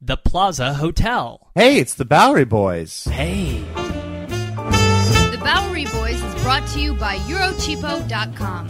The Plaza Hotel. Hey, it's the Bowery Boys. Hey. The Bowery Boys is brought to you by Eurocheapo.com.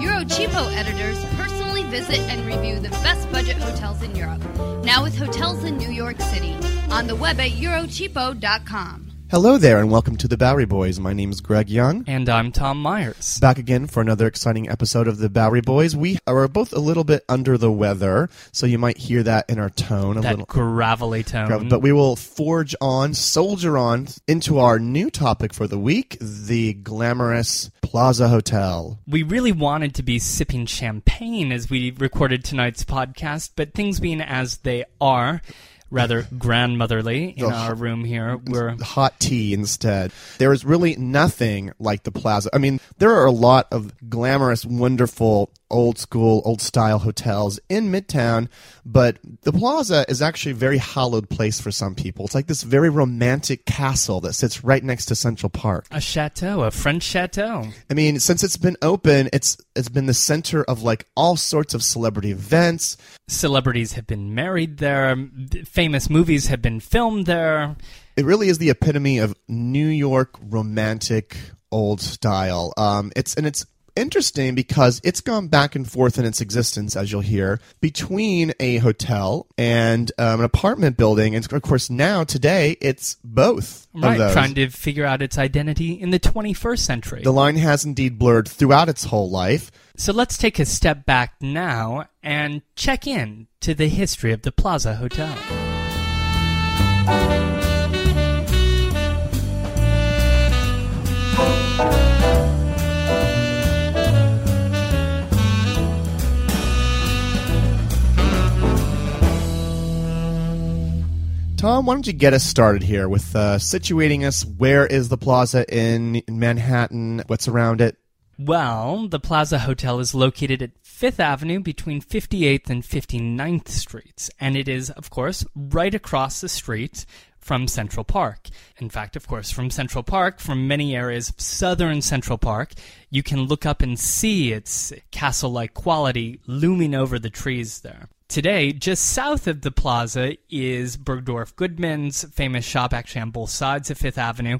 Eurocheapo editors personally visit and review the best budget hotels in Europe, now with hotels in New York City. On the web at Eurocheapo.com. Hello there, and welcome to the Bowery Boys. My name is Greg Young. And I'm Tom Myers. Back again for another exciting episode of the Bowery Boys. We are both a little bit under the weather, so you might hear that in our tone a That little. gravelly tone. But we will forge on, soldier on into our new topic for the week the glamorous Plaza Hotel. we really wanted to be sipping champagne as we recorded tonight's podcast, but things being as they are, rather grandmotherly in Ugh. our room here, we're hot tea instead. There is really nothing like the plaza. I mean, there are a lot of glamorous, wonderful, old school, old style hotels in Midtown, but the plaza is actually a very hallowed place for some people. It's like this very romantic castle that sits right next to Central Park. a chateau, a French chateau. I mean, since it's been open, it's it's been the center of like all sorts of celebrity events. Celebrities have been married there, famous movies have been filmed there. it really is the epitome of New York romantic old style. Um, it's and it's interesting because it's gone back and forth in its existence, as you'll hear, between a hotel and um, an apartment building, and of course now today it's both of Right, trying to figure out its identity in the 21st century. the line has indeed blurred throughout its whole life. So let's take a step back now and check in to the history of the Plaza Hotel. Tom, why don't you get us started here with uh, situating us? Where is the plaza in Manhattan? What's around it? Well, the Plaza Hotel is located at Fifth Avenue between 58th and 59th Streets, and it is, of course, right across the street from Central Park. In fact, of course, from Central Park, from many areas of southern Central Park, you can look up and see its castle like quality looming over the trees there. Today, just south of the plaza is Bergdorf Goodman's famous shop, actually on both sides of Fifth Avenue.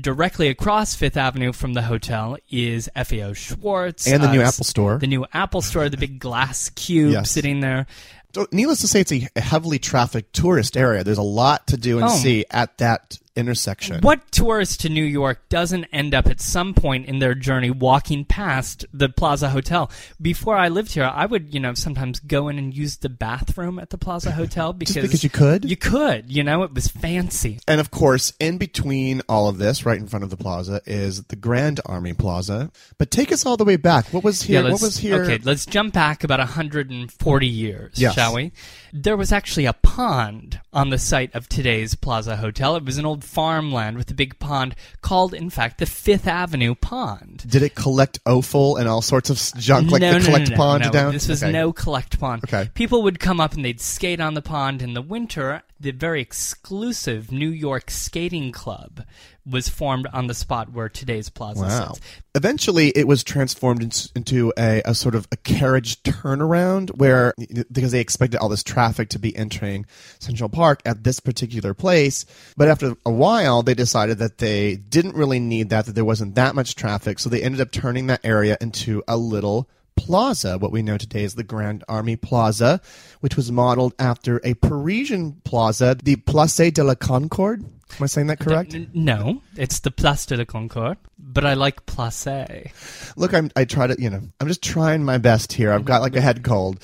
Directly across Fifth Avenue from the hotel is FAO Schwarz. And the new uh, Apple Store. The new Apple Store, the big glass cube Yes. sitting there. So, needless to say, it's a heavily trafficked tourist area. There's a lot to do and Oh. see at that intersection. What tourist to New York doesn't end up at some point in their journey walking past the Plaza Hotel? Before I lived here, I would, you know, sometimes go in and use the bathroom at the Plaza Hotel because because you could? You could, you know, it was fancy. And of course, in between all of this, right in front of the plaza, is the Grand Army Plaza. But take us all the way back. What was here? Yeah, what was here? Okay, let's jump back about 140 years, Yes. shall we? There was actually a pond on the site of today's Plaza Hotel. It was an old farmland with a big pond called, in fact, the Fifth Avenue Pond. Did it collect offal and all sorts of junk like no, the no, collect no, pond no. down? This was Okay. no collect pond. Okay. People would come up and they'd skate on the pond in the winter. The very exclusive New York Skating Club was formed on the spot where today's plaza Wow. sits. Eventually, it was transformed into a, a sort of a carriage turnaround where, because they expected all this traffic to be entering Central Park at this particular place. But after a while, they decided that they didn't really need that, that there wasn't that much traffic. So they ended up turning that area into a little plaza, what we know today as the Grand Army Plaza, which was modeled after a Parisian plaza, the Place de la Concorde. Am I saying that correct? No, it's the Place de la Concorde, but I like Place. Look, I'm, I try to, you know, I'm just trying my best here. I've got like a head cold.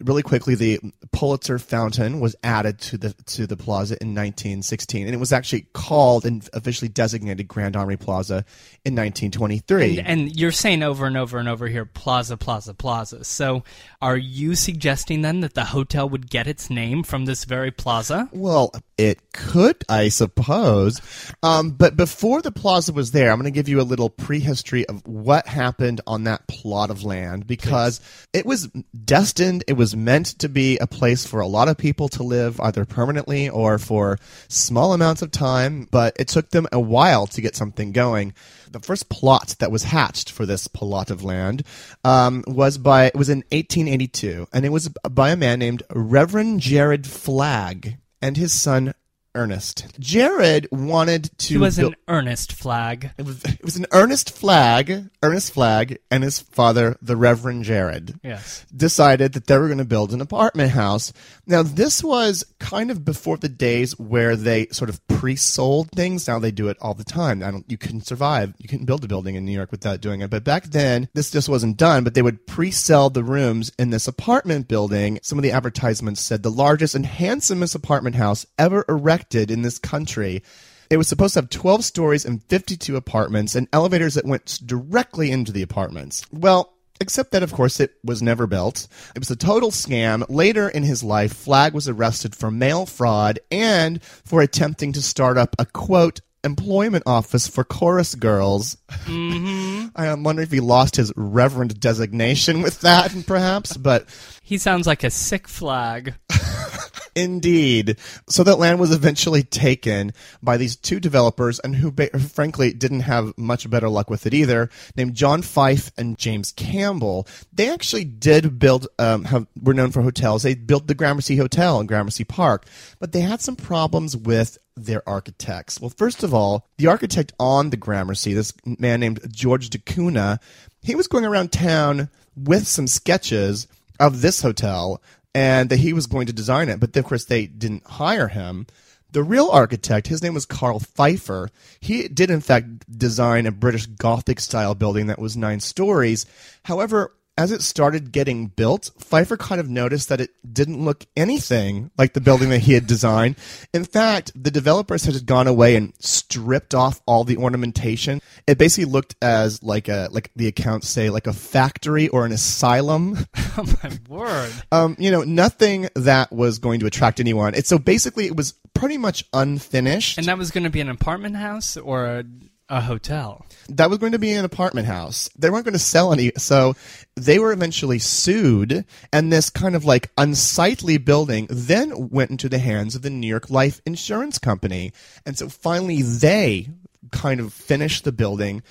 Really quickly, the Pulitzer Fountain was added to the to the plaza in 1916, and it was actually called and officially designated Grand Army Plaza in 1923. And, and you're saying over and over and over here, Plaza, Plaza, Plaza. So are you suggesting then that the hotel would get its name from this very plaza? Well, it could, I suppose. Um, but before the plaza was there, I'm going to give you a little prehistory of what happened on that plot of land because it was destined, it was meant to be a place for a lot of people to live either permanently or for small amounts of time, but it took them a while to get something going. The first plot that was hatched for this plot of land um, was by it was in 1882, and it was by a man named Reverend Jared Flagg and his son Ernest. Jared wanted to. He was buil- an earnest flag. it was, it was an Ernest flag. Ernest Flagg and his father, the Reverend Jared, Yes. decided that they were going to build an apartment house. Now, this was kind of before the days where they sort of pre-sold things. Now they do it all the time. I don't, you couldn't survive. You couldn't build a building in New York without doing it. But back then, this just wasn't done. But they would pre-sell the rooms in this apartment building. Some of the advertisements said the largest and handsomest apartment house ever erected in this country. It was supposed to have 12 stories and 52 apartments and elevators that went directly into the apartments. Well, except that, of course, it was never built. It was a total scam. Later in his life, Flagg was arrested for mail fraud and for attempting to start up a quote, employment office for chorus girls. Mm-hmm. I am wondering if he lost his reverend designation with that, perhaps, but He sounds like a sick flag. Indeed. So that land was eventually taken by these two developers, and who, ba- frankly, didn't have much better luck with it either, named John Fife and James Campbell. They actually did build, um, have, were known for hotels. They built the Gramercy Hotel in Gramercy Park, but they had some problems with their architects. Well, first of all, the architect on the Gramercy, this man named George DeCuna, he was going around town with some sketches of this hotel and that he was going to design it. But of course, they didn't hire him. The real architect, his name was Carl Pfeiffer. He did, in fact, design a British Gothic style building that was nine stories. However, as it started getting built, Pfeiffer kind of noticed that it didn't look anything like the building that he had designed. In fact, the developers had gone away and stripped off all the ornamentation. It basically looked as like a like the accounts say like a factory or an asylum. Oh my word. um, you know, nothing that was going to attract anyone. It's so basically it was pretty much unfinished. And that was going to be an apartment house or a, a hotel? that was going to be an apartment house. They weren't going to sell any, so they were eventually sued, and this kind of like unsightly building then went into the hands of the New York Life Insurance Company, and so finally they kind of finished the building.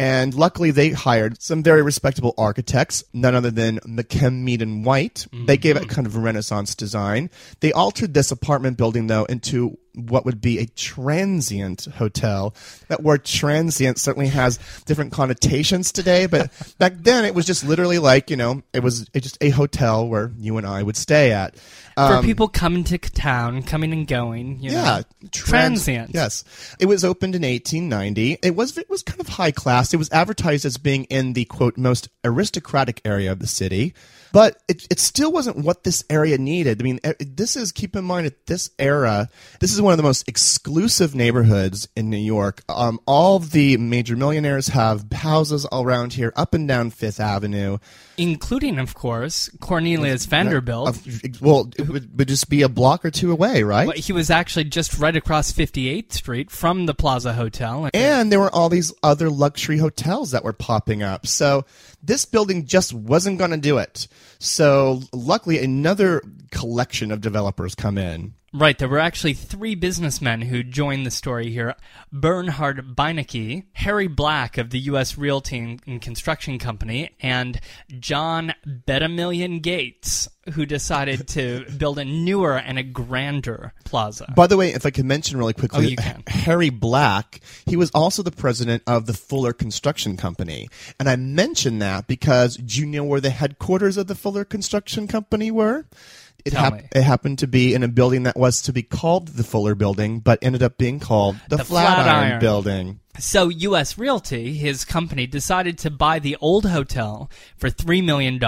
And luckily, they hired some very respectable architects, none other than McKim, Mead, and White. They gave it mm-hmm. kind of a Renaissance design. They altered this apartment building, though, into what would be a transient hotel. That word transient certainly has different connotations today, but back then it was just literally like, you know, it was just a hotel where you and I would stay at. For people coming to town, coming and going, you Um, Yeah, know. trans- Transient. Yes, it was opened in 1890. It was it was kind of high class. It was advertised as being in the quote most aristocratic area of the city, but it it still wasn't what this area needed. I mean, this is keep in mind at this era, this is one of the most exclusive neighborhoods in New York. Um, all the major millionaires have houses all around here, up and down Fifth Avenue. Including, of course, Cornelius Vanderbilt. Of- well, it would, would just be a block or two away, right? Well, he was actually just right across 58th Street from the Plaza Hotel. And there were all these other luxury hotels that were popping up. So this building just wasn't going to do it. So luckily, another collection of developers come in. Right, there were actually three businessmen who joined the story here Bernhard Beinecke, Harry Black of the U.S. Realty and Construction Company, and John Bet-a-Million Gates, who decided to build a newer and a grander plaza. By the way, if I could mention really quickly, Oh, you can. Harry Black, he was also the president of the Fuller Construction Company. And I mention that because do you know where the headquarters of the Fuller Construction Company were? It, hap- it happened to be in a building that was to be called the Fuller Building, but ended up being called the, The Flatiron, Flatiron. Building. So U.S. Realty, his company, decided to buy the old hotel for $3 million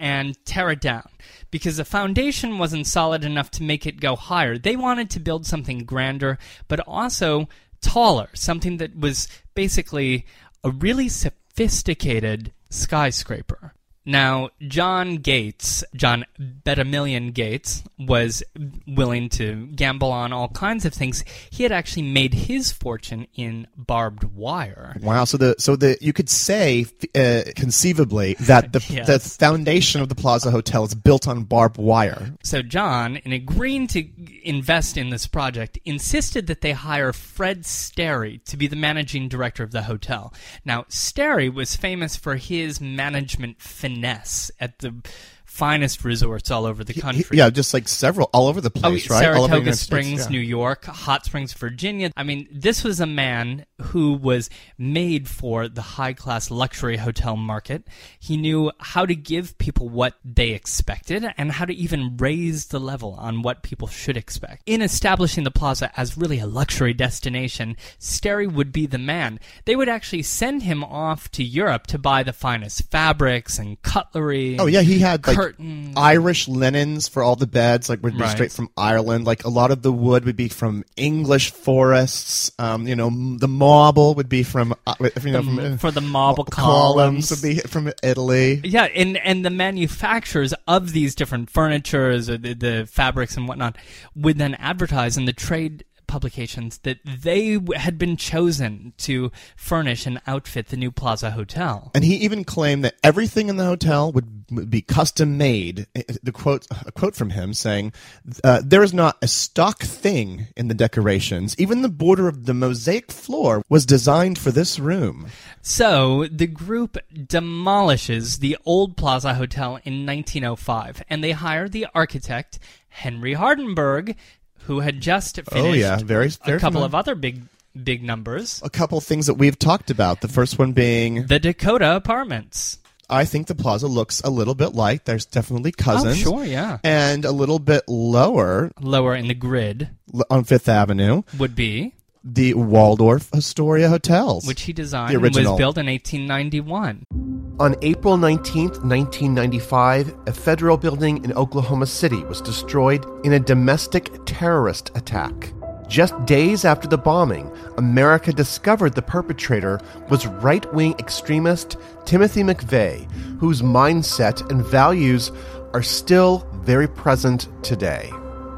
and tear it down because the foundation wasn't solid enough to make it go higher. They wanted to build something grander, but also taller, something that was basically a really sophisticated skyscraper. Now, John Gates, John Bet-a-Million Gates, was willing to gamble on all kinds of things. He had actually made his fortune in barbed wire. Wow. So the so the you could say uh, conceivably that the Yes. the foundation of the Plaza Hotel is built on barbed wire. So John, in agreeing to invest in this project, insisted that they hire Fred Sterry to be the managing director of the hotel. Now, Sterry was famous for his management finesse at the finest resorts all over the country. Yeah, just like several all over the Oh, place, right? All over the Saratoga States, Springs, yeah. New York, Hot Springs, Virginia. I mean, this was a man who was made for the high class luxury hotel market. He knew how to give people what they expected and how to even raise the level on what people should expect. In establishing the plaza as really a luxury destination, Sterry would be the man. They would actually send him off to Europe to buy the finest fabrics and cutlery. Oh yeah, he had like Curtains. Irish linens for all the beds, like would be Right. straight from Ireland. Like a lot of the wood would be from English forests. Um, you know, m- the marble would be from uh, you know from uh, for the marble columns columns. would be from Italy. Yeah, and and the manufacturers of these different furnitures, or the, the fabrics and whatnot, would then advertise in the trade publications that they had been chosen to furnish and outfit the new Plaza Hotel. And he even claimed that everything in the hotel would, be custom made. Uh, The quote, a quote from him saying, uh, "There is not a stock thing in the decorations. Even the border of the mosaic floor was designed for this room." So the group demolishes the old Plaza Hotel in 1905, and they hire the architect Henry Hardenberg, who had just finished Oh, yeah, very- very a couple familiar. of other big big numbers. A couple things that we've talked about. The first one being The Dakota Apartments. I think the plaza looks a little bit like there's definitely oh, cousins. Oh, sure, yeah. And a little bit lower Lower in the grid l- on Fifth Avenue, would be the Waldorf Astoria hotels. which he designed The and was built in 1891. On April 19th, 1995, a federal building in Oklahoma City was destroyed in a domestic terrorist attack. Just days after the bombing, America discovered the perpetrator was right wing extremist Timothy McVeigh, whose mindset and values are still very present today.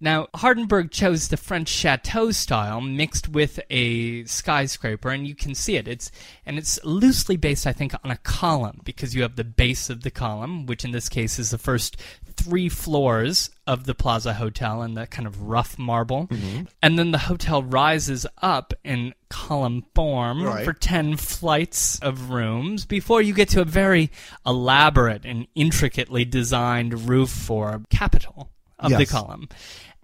Now, Hardenberg chose the French chateau style mixed with a skyscraper, and you can see it. It's and it's loosely based, I think, on a column because you have the base of the column, which in this case is the first three floors of the Plaza Hotel and that kind of rough marble, mm-hmm. and then the hotel rises up in column form Right. for ten flights of rooms before you get to a very elaborate and intricately designed roof for Capitol of the column.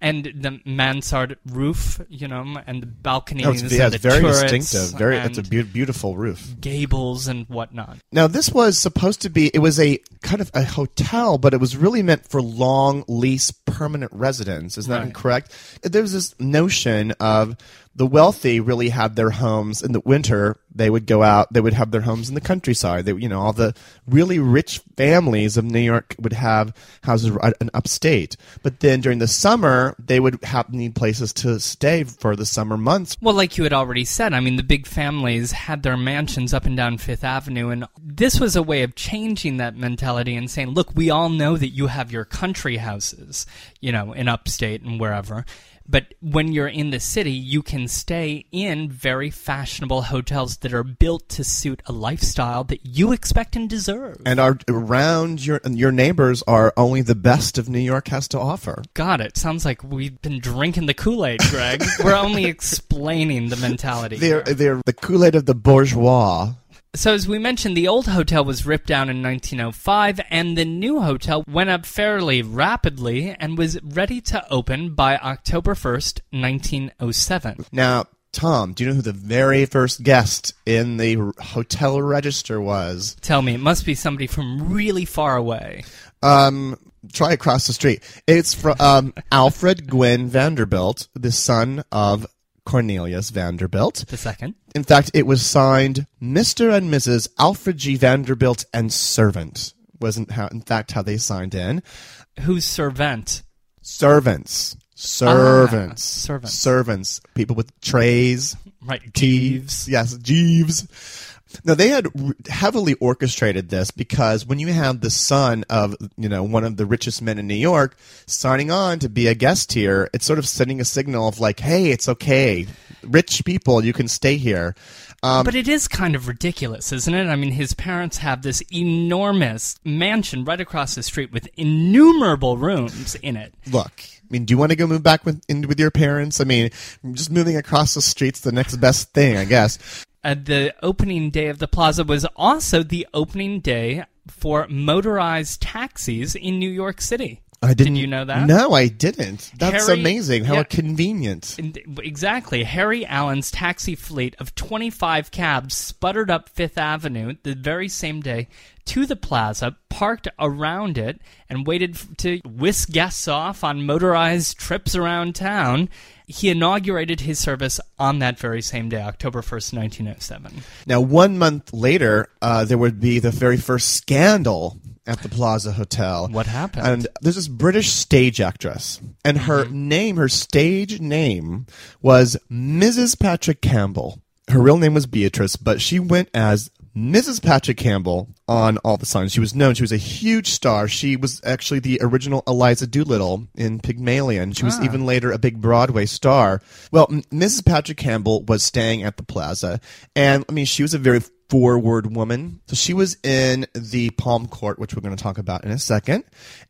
And the mansard roof, you know, and the balconies, Oh, it's, yeah, it's the very distinctive. Very, it's a beau- beautiful roof. gables and whatnot. Now, this was supposed to be, it was a kind of a hotel, but it was really meant for long lease permanent residence. Is that Right. correct? There was this notion of the wealthy really had their homes in the winter. They would go out. They would have their homes in the countryside. They, you know, all the really rich families of New York would have houses in upstate. But then during the summer, they would have need places to stay for the summer months. Well, like you had already said, I mean, the big families had their mansions up and down Fifth Avenue, and this was a way of changing that mentality and saying, look, we all know that you have your country houses, you know, in upstate and wherever. But when you're in the city, you can stay in very fashionable hotels that are built to suit a lifestyle that you expect and deserve. And are around your your neighbors are only the best of New York has to offer. Got it sounds like we've been drinking the Kool Aid, Greg. We're only explaining the mentality. They're here. they're the Kool Aid of the bourgeois. So, as we mentioned, the old hotel was ripped down in 1905, and the new hotel went up fairly rapidly and was ready to open by October 1st, 1907. Now, Tom, do you know who the very first guest in the hotel register was? Tell me, it must be somebody from really far away. Um, try across the street. It's from um, Alfred Gwynne Vanderbilt, the son of Cornelius Vanderbilt. The second. In fact, it was signed Mr. and Mrs. Alfred G. Vanderbilt and servant. Wasn't how, in fact, how they signed in. Who's servant? Servants. Servants. Ah, servants. Servants. People with trays. Right, Jeeves. Yes, Jeeves. Now they had heavily orchestrated this because when you have the son of you know one of the richest men in New York signing on to be a guest here, it's sort of sending a signal of like, hey, it's okay, rich people, you can stay here. Um, But it is kind of ridiculous, isn't it? I mean, his parents have this enormous mansion right across the street with innumerable rooms in it. look, I mean, do you want to go move back with in with your parents? I mean, just moving across the street's the next best thing, I guess. Uh, the opening day of the plaza was also the opening day for motorized taxis in New York City. I didn't. Did you know that? No, I didn't. That's Harry- amazing. How yeah. convenient. Exactly. Harry Allen's taxi fleet of 25 cabs sputtered up Fifth Avenue the very same day to the plaza, parked around it, and waited to whisk guests off on motorized trips around town. He inaugurated his service on that very same day, October 1st, 1907. Now, one month later, uh, there would be the very first scandal at the Plaza Hotel. What happened? And there's this British stage actress, and her Mm-hmm. name, her stage name, was Mrs. Patrick Campbell. Her real name was Beatrice, but she went as Mrs. Patrick Campbell on all the signs. She was known. She was a huge star. She was actually the original Eliza Doolittle in Pygmalion. She was Ah. even later a big Broadway star. Well, M- Mrs. Patrick Campbell was staying at the Plaza, and I mean, she was a very forward woman. So she was in the Palm Court, which we're going to talk about in a second,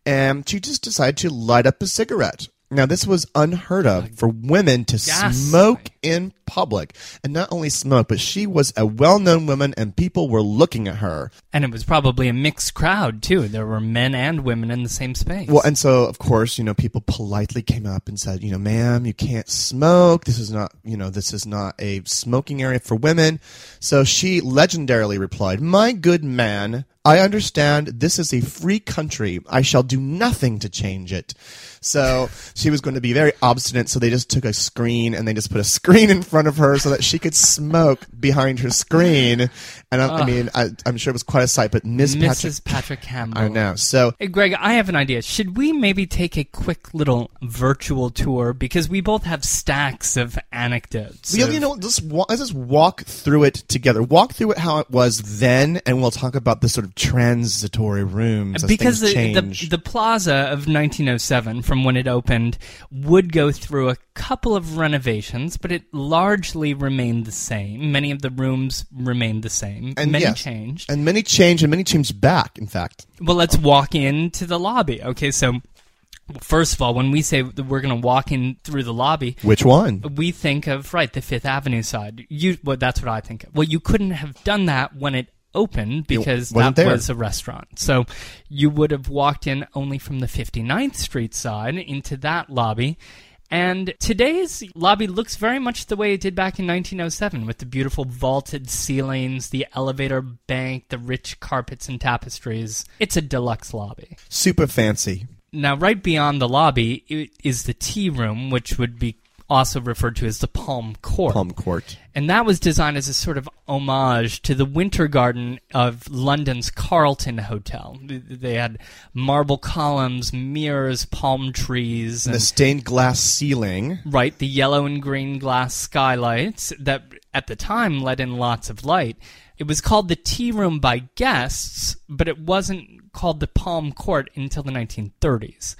and she just decided to light up a cigarette. Now, this was unheard of for women to Yes. smoke in public. And not only smoke, but she was a well known woman and people were looking at her. And it was probably a mixed crowd, too. There were men and women in the same space. Well, and so, of course, you know, people politely came up and said, you know, ma'am, you can't smoke. This is not, you know, this is not a smoking area for women. So she legendarily replied, My good man, I understand this is a free country. I shall do nothing to change it. So she was going to be very obstinate. So they just took a screen and they just put a screen in front of her so that she could smoke behind her screen. And I, I mean, I, I'm sure it was quite a sight, but Miss Patrick, Mrs. Patrick Campbell. I know. So Hey, Greg, I have an idea. Should we maybe take a quick little virtual tour because we both have stacks of anecdotes. Yeah, of- you know, let's, wa- let's just walk through it together. Walk through it how it was then, and we'll talk about the sort of transitory rooms as because things the, the the plaza of 1907 from when it opened would go through a couple of renovations but it largely remained the same many of the rooms remained the same and many yes, changed and many changed, and many changed back. In fact, well let's walk into the lobby okay so first of all when we say that we're going to walk in through the lobby which one? we think of right the Fifth Avenue side. You well, that's what I think of. Well, you couldn't have done that when it opened because wasn't that there. was a restaurant. So you would have walked in only from the 59th Street side into that lobby. And today's lobby looks very much the way it did back in 1907 with the beautiful vaulted ceilings, the elevator bank, the rich carpets and tapestries. It's a deluxe lobby. Super fancy. Now, right beyond the lobby is the tea room, which would be also referred to as the Palm Court. Palm Court. And that was designed as a sort of homage to the Winter Garden of London's Carlton Hotel. They had marble columns, mirrors, palm trees, And and the stained glass ceiling. right, the yellow and green glass skylights that at the time let in lots of light. It was called the tea room by guests, but it wasn't called the Palm Court until the 1930s.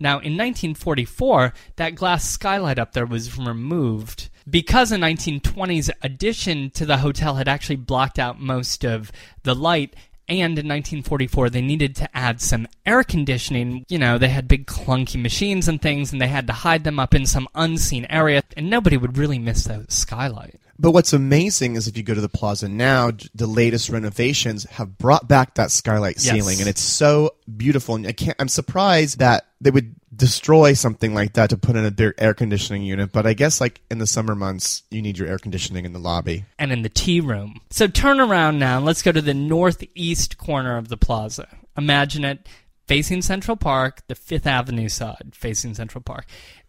Now, in 1944, that glass skylight up there was removed because a 1920s addition to the hotel had actually blocked out most of the light. And in 1944, they needed to add some air conditioning. You know, they had big clunky machines and things, and they had to hide them up in some unseen area, and nobody would really miss the skylight. But what's amazing is if you go to the plaza now, the latest renovations have brought back that skylight Yes. ceiling, and it's so beautiful. And I can't, I'm surprised that they would destroy something like that to put in a big air conditioning unit. But I guess like in the summer months, you need your air conditioning in the lobby. and in the tea room. So turn around now and let's go to the northeast corner of the plaza. Imagine it facing Central Park, the Fifth Avenue side facing Central Park.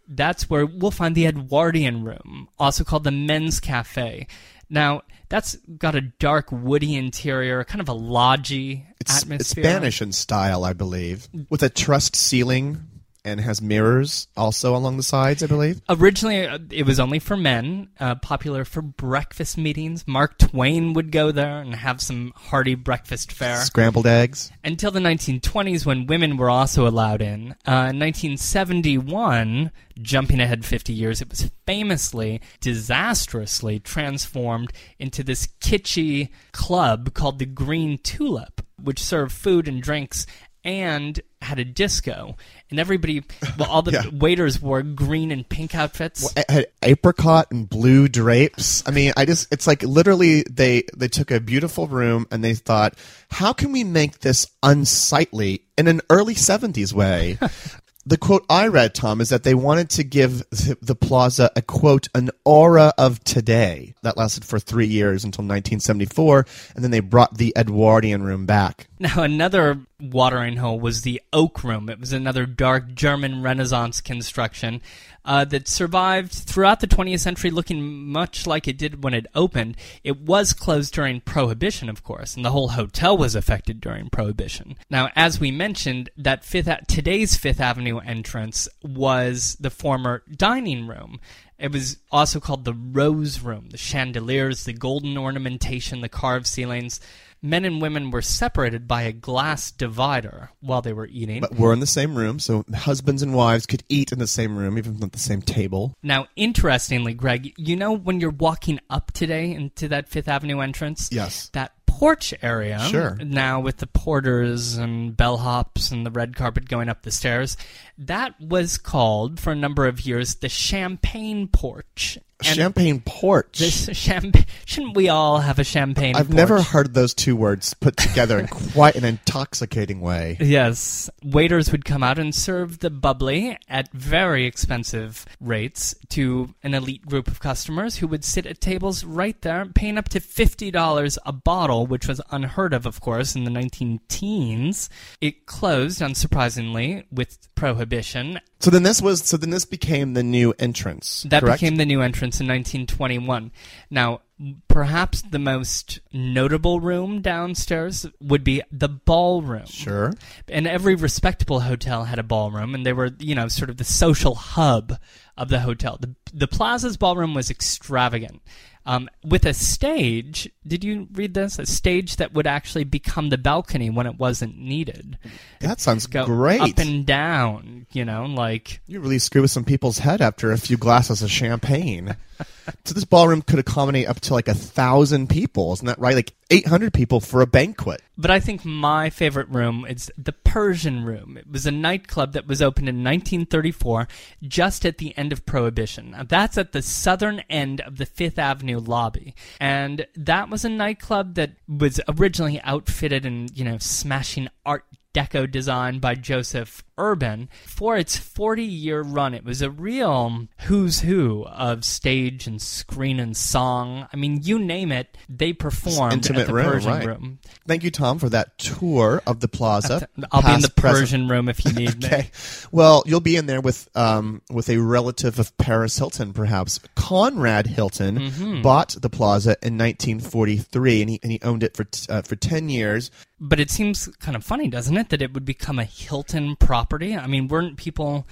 That's where we'll find the Edwardian Room, also called the Men's Cafe. Now, that's got a dark woody interior, kind of a lodgy It's, it's. Spanish in style, I believe, with a trussed ceiling and has mirrors also along the sides, I believe. Originally, uh, it was only for men, uh, popular for breakfast meetings. Mark Twain would go there and have some hearty breakfast fare. Scrambled eggs. until the 1920s when women were also allowed in. Uh, in 1971, jumping ahead 50 years, it was famously, disastrously transformed into this kitschy club called the Green Tulip, which served food and drinks and had a disco. And everybody, well, all the Yeah. waiters wore green and pink outfits. It had apricot and blue drapes. I mean, I just it's like literally they they took a beautiful room and they thought, how can we make this unsightly in an early 70s way? the quote I read, Tom, is that they wanted to give the, the plaza a quote, an aura of today. That lasted for three years until 1974, and then they brought the Edwardian room back. Now, another watering hole was the Oak Room. It was another dark German Renaissance construction uh, that survived throughout the 20th century, looking much like it did when it opened. It was closed during Prohibition, of course, and the whole hotel was affected during Prohibition. Now, as we mentioned, that Fifth today's Fifth Avenue entrance was the former dining room. It was also called the Rose Room. The chandeliers, the golden ornamentation, the carved ceilings. Men and women were separated by a glass divider while they were eating. But we're in the same room, so husbands and wives could eat in the same room, even at the same table. now, interestingly, Greg, you know when you're walking up today into that Fifth Avenue entrance? Yes. That porch area. Sure. Now with the porters and bellhops and the red carpet going up the stairs, that was called for a number of years the Champagne Porch. And Champagne porch. This champagne. Shouldn't we all have a champagne? I've never heard those two words put together in quite an intoxicating way. Yes, waiters would come out and serve the bubbly at very expensive rates to an elite group of customers who would sit at tables right there, paying up to $50 a bottle, which was unheard of, of course, in the 19 teens. It closed, unsurprisingly, with prohibition. So then this was so then this became the new entrance. That correct? became the new entrance in 1921. Now, perhaps the most notable room downstairs would be the ballroom. sure. and every respectable hotel had a ballroom and they were you know sort of the social hub of the hotel the, the plaza's ballroom was extravagant um, with a stage did you read this a stage that would actually become the balcony when it wasn't needed That sounds great. up and down you know like you really screw with some people's head after a few glasses of champagne. so this ballroom could accommodate up to like a thousand people, isn't that right? Like eight hundred people for a banquet. But I think my favorite room is the Persian Room. It was a nightclub that was opened in 1934, just at the end of Prohibition. Now, that's at the southern end of the Fifth Avenue lobby, and that was a nightclub that was originally outfitted in you know smashing Art Deco design by Joseph urban. For its 40 year run, it was a real who's who of stage and screen and song. I mean, you name it, they performed Intimate at the room, Persian right. room. Thank you, Tom, for that tour of the plaza. I'll be in the Past, present. Persian room if you need me. Okay. Well, you'll be in there with um, with a relative of Paris Hilton, perhaps. Conrad Hilton Mm-hmm. bought the plaza in 1943, and he and he owned it for t- uh, for 10 years. But it seems kind of funny, doesn't it, that it would become a Hilton property? I mean, weren't people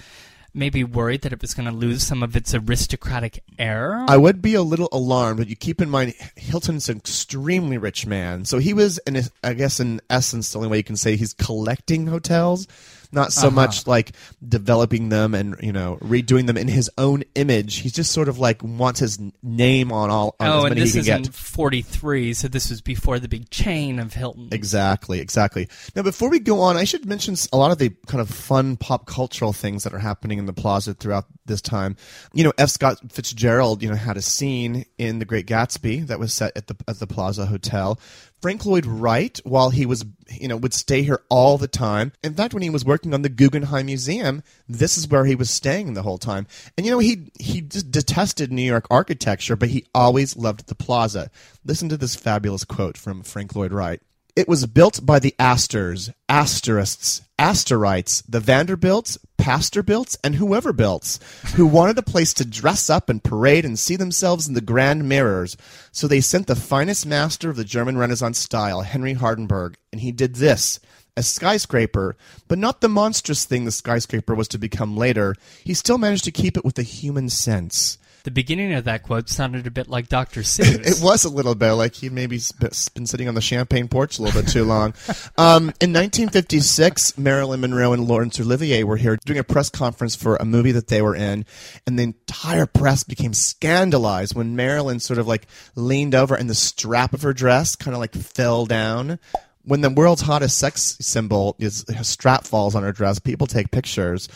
maybe worried that it was going to lose some of its aristocratic air? I would be a little alarmed, but you keep in mind Hilton's an extremely rich man, so he was, in a, I guess, in essence, the only way you can say he's collecting hotels, not so Uh-huh. much like developing them and you know redoing them in his own image. He's just sort of like wants his name on all on oh, as and this he is can in 43, so this was before the big chain of Hilton. Exactly, exactly. Now, before we go on, I should mention a lot of the kind of fun pop cultural things that are happening in the plaza throughout this time. You know, F. Scott Fitzgerald, you know, had a scene in The Great Gatsby that was set at the at the Plaza Hotel. Frank Lloyd Wright, while he was, you know, would stay here all the time. In fact, when he was working on the Guggenheim Museum, this is where he was staying the whole time. And you know, he he just detested New York architecture, but he always loved the Plaza. Listen to this fabulous quote from Frank Lloyd Wright. It was built by the Astors, Asterists, Asterites, the Vanderbilts, Pastorbilts, and whoever built, who wanted a place to dress up and parade and see themselves in the grand mirrors. So they sent the finest master of the German Renaissance style, Henry Hardenberg, and he did this. A skyscraper, but not the monstrous thing the skyscraper was to become later. He still managed to keep it with a human sense. The beginning of that quote sounded a bit like Dr. Seuss. It was a little bit like he'd maybe been sitting on the champagne porch a little bit too long. um, in 1956, Marilyn Monroe and Laurence Olivier were here doing a press conference for a movie that they were in, and the entire press became scandalized when Marilyn sort of like leaned over and the strap of her dress kind of like fell down. When the world's hottest sex symbol is a strap falls on her dress, people take pictures.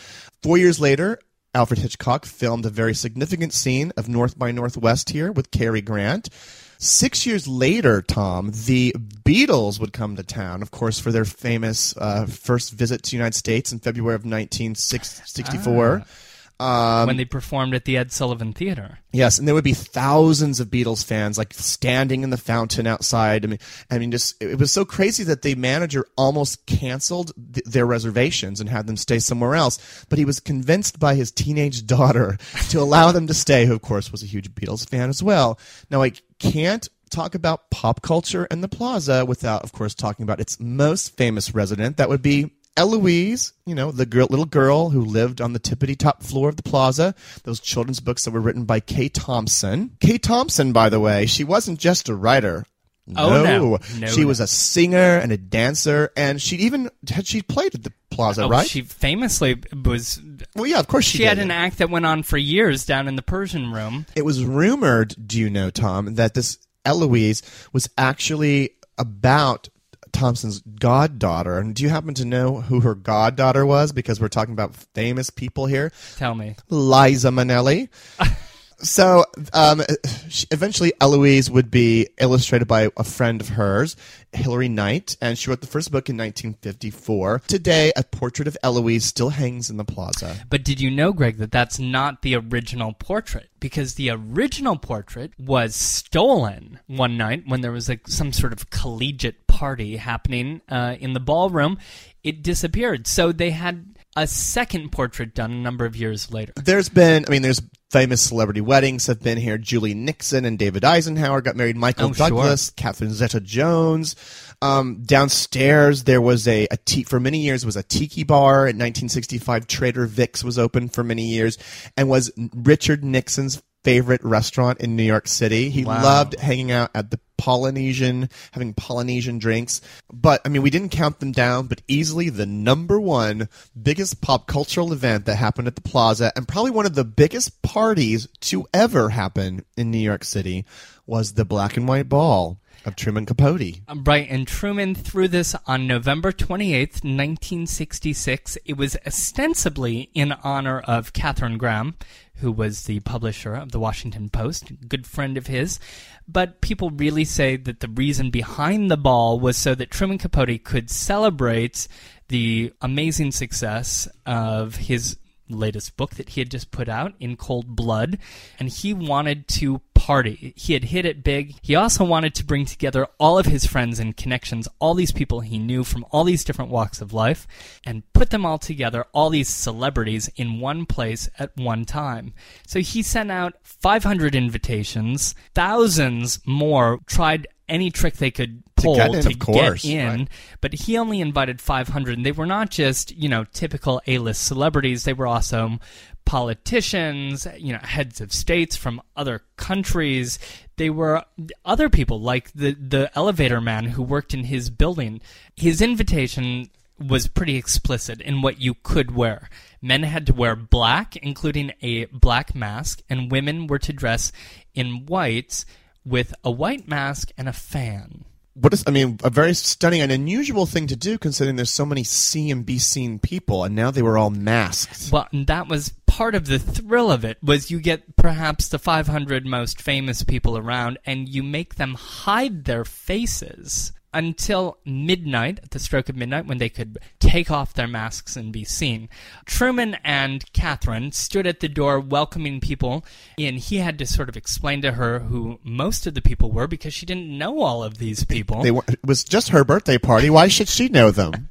Four years later, Alfred Hitchcock filmed a very significant scene of North by Northwest here with Cary Grant. Six years later, Tom, the Beatles would come to town, of course, for their famous uh, first visit to the United States in February of 1964. Um, when they performed at the Ed Sullivan Theater. Yes, and there would be thousands of Beatles fans like standing in the fountain outside. I mean, I mean, just it was so crazy that the manager almost canceled th- their reservations and had them stay somewhere else. But he was convinced by his teenage daughter to allow them to stay, who of course was a huge Beatles fan as well. Now, I can't talk about pop culture and the Plaza without, of course, talking about its most famous resident. That would be Eloise, you know, the girl, little girl who lived on the tippity top floor of the plaza. Those children's books that were written by Kay Thompson. Kay Thompson, by the way, she wasn't just a writer. Oh, no. No, she no. was a singer and a dancer, and she even had she played at the plaza, Oh, right? She famously was. well, yeah, of course she, She had an act that went on for years down in the Persian room. It was rumored, do you know, Tom, that this Eloise was actually about Thompson's goddaughter. And do you happen to know who her goddaughter was? Because we're talking about famous people here. Tell me. Liza Minnelli. so um, she, eventually, Eloise would be illustrated by a friend of hers, Hilary Knight, and she wrote the first book in 1954. Today, a portrait of Eloise still hangs in the plaza. But did you know, Greg, that that's not the original portrait? Because the original portrait was stolen one night when there was like some sort of collegiate party happening uh, in the ballroom. It disappeared. So they had a second portrait done a number of years later. There's been, I mean, there's famous celebrity weddings have been here. Julie Nixon and David Eisenhower got married. Michael Oh, sure. Douglas, Catherine Zeta-Jones. Um, downstairs there was a, a t- for many years was a tiki bar. In 1965, Trader Vic's was open for many years, and was Richard Nixon's favorite restaurant in New York City. He Wow. loved hanging out at the Polynesian, having Polynesian drinks. But I mean, we didn't count them down, but easily the number one biggest pop cultural event that happened at the Plaza, and probably one of the biggest parties to ever happen in New York City, was the Black and White Ball. of Truman Capote. Right, and Truman threw this on November 28th, 1966. It was ostensibly in honor of Katharine Graham, who was the publisher of the Washington Post, good friend of his. But people really say that the reason behind the ball was so that Truman Capote could celebrate the amazing success of his latest book that he had just put out in cold blood and he wanted to party. He had hit it big. He also wanted to bring together all of his friends and connections all these people he knew from all these different walks of life and put them all together all these celebrities in one place at one time. So he sent out 500 invitations. Thousands more tried any trick they could pull get in, to course, get in right. but he only invited 500 and they were not just you know typical a-list celebrities. They were also politicians you know heads of states from other countries. They were other people like the the elevator man who worked in his building. His invitation was pretty explicit in what you could wear. Men had to wear black including a black mask and women were to dress in white with a white mask and a fan What is? I mean, a very stunning and unusual thing to do, considering there's so many see and be seen people, and now they were all masked. Well, and that was part of the thrill of it was you get perhaps the 500 most famous people around and you make them hide their faces until midnight, at the stroke of midnight, when they could take off their masks and be seen. Truman and Katharine stood at the door welcoming people, and he had to sort of explain to her who most of the people were because she didn't know all of these people. They were, it was just her birthday party. Why should she know them?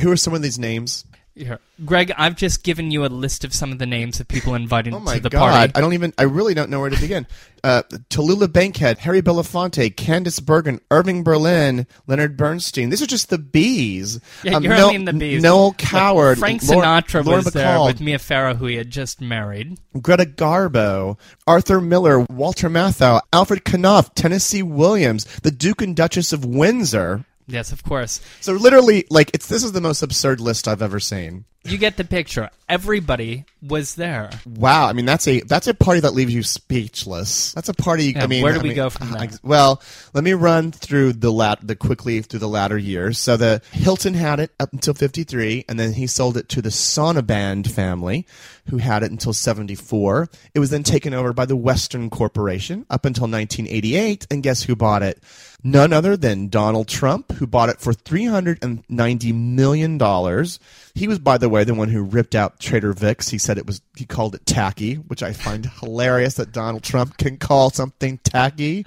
Who are some of these names? Here. Greg, I've just given you a list of some of the names of people invited Oh my to the god! party. I don't even. I really don't know where to begin. Uh, Tallulah Bankhead, Harry Belafonte, Candice Bergen, Irving Berlin, Leonard Bernstein. These are just the bees. Yeah, Um, you're Noel- only in the bees. Noel Coward, Frank Sinatra Laura was there with Mia Farrow, who he had just married. Greta Garbo, Arthur Miller, Walter Matthau, Alfred Knopf, Tennessee Williams, the Duke and Duchess of Windsor. Yes, of course. So literally, like, it's this is the most absurd list I've ever seen. You get the picture. Everybody was there. Wow, I mean that's a that's a party that leaves you speechless. That's a party. Yeah, I mean, where do I we mean, go from there? Well, let me run through the lat the quickly through the latter years. So the Hilton had it up until fifty three, and then he sold it to the Sonnabend family, who had it until seventy four. It was then taken over by the Western Corporation up until nineteen eighty eight, and guess who bought it? None other than Donald Trump, who bought it for three hundred and ninety million dollars. He was, by the way, the one who ripped out Trader Vic's. He said it was he called it tacky, which I find hilarious that Donald Trump can call something tacky.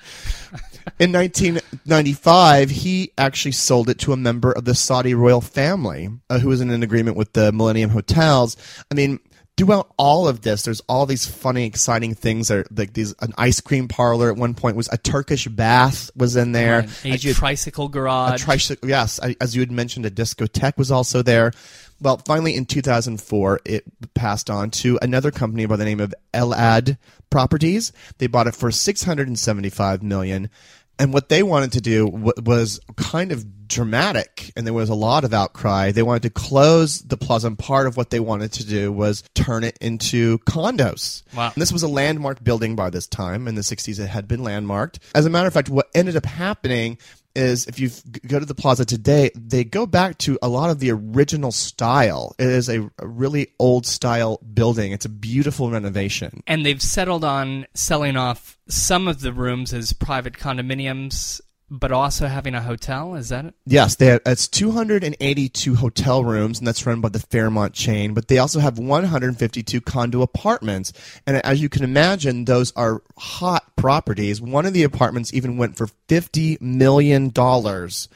In 1995, he actually sold it to a member of the Saudi royal family uh, who was in an agreement with the Millennium Hotels. I mean, throughout all of this, there's all these funny, exciting things. There, like these, an ice cream parlor at one point was a Turkish bath was in there. A tricycle garage. a tricycle, yes, I, as you had mentioned, a discotheque was also there. Well, finally, in 2004, it passed on to another company by the name of Elad Properties. They bought it for 675 million, and what they wanted to do was kind of dramatic, and there was a lot of outcry. They wanted to close the plaza, and part of what they wanted to do was turn it into condos. Wow. And this was a landmark building by this time. In the 60s, it had been landmarked. As a matter of fact, what ended up happening is if you go to the plaza today, they go back to a lot of the original style. It is a, a really old style building. It's a beautiful renovation. and they've settled on selling off some of the rooms as private condominiums, but also having a hotel. Is that it? Yes, they have, it's 282 hotel rooms, and that's run by the Fairmont chain. But they also have 152 condo apartments, and as you can imagine, those are hot properties. One of the apartments even went for 50 million dollars.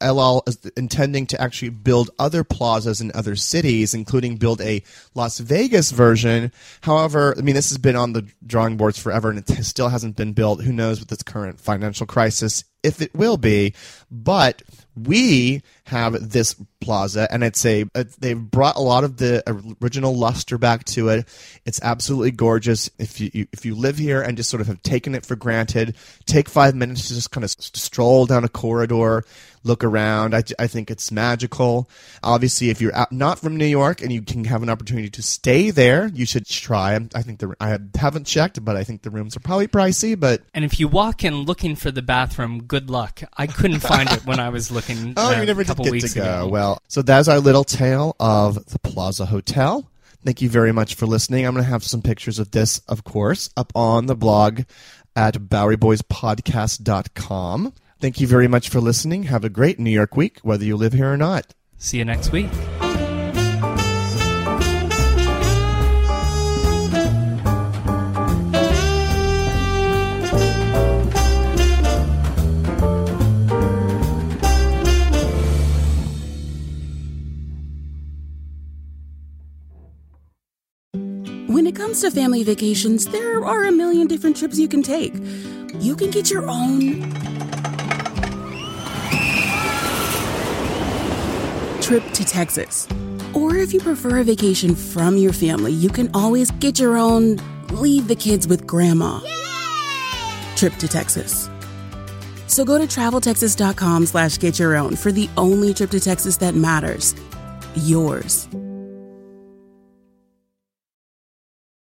Elad is intending to actually build other plazas in other cities, including build a Las Vegas version. However, I mean, this has been on the drawing boards forever and it still hasn't been built. Who knows with this current financial crisis if it will be. But we have this plaza, and it's a, a they've brought a lot of the original luster back to it. It's absolutely gorgeous. If you, you if you live here and just sort of have taken it for granted, take five minutes to just kind of stroll down a corridor, look around. I, I think it's magical. Obviously, if you're not from New York and you can have an opportunity to stay there, you should try. I think the I haven't checked, but I think the rooms are probably pricey. But and if you walk in looking for the bathroom, good luck. I couldn't find it when I was looking. oh, uh, you never did get to go. Ago. Well, so that's our little tale of the Plaza Hotel. Thank you very much for listening. I'm going to have some pictures of this, of course, up on the blog at BoweryBoysPodcast.com. Thank you very much for listening. Have a great New York week, whether you live here or not. See you next week. When it comes to family vacations, there are a million different trips you can take. You can get your own trip to Texas. Or if you prefer a vacation from your family, you can always get your own leave the kids with grandma Yay! trip to Texas. So go to traveltexas.com slash get your own for the only trip to Texas that matters. Yours.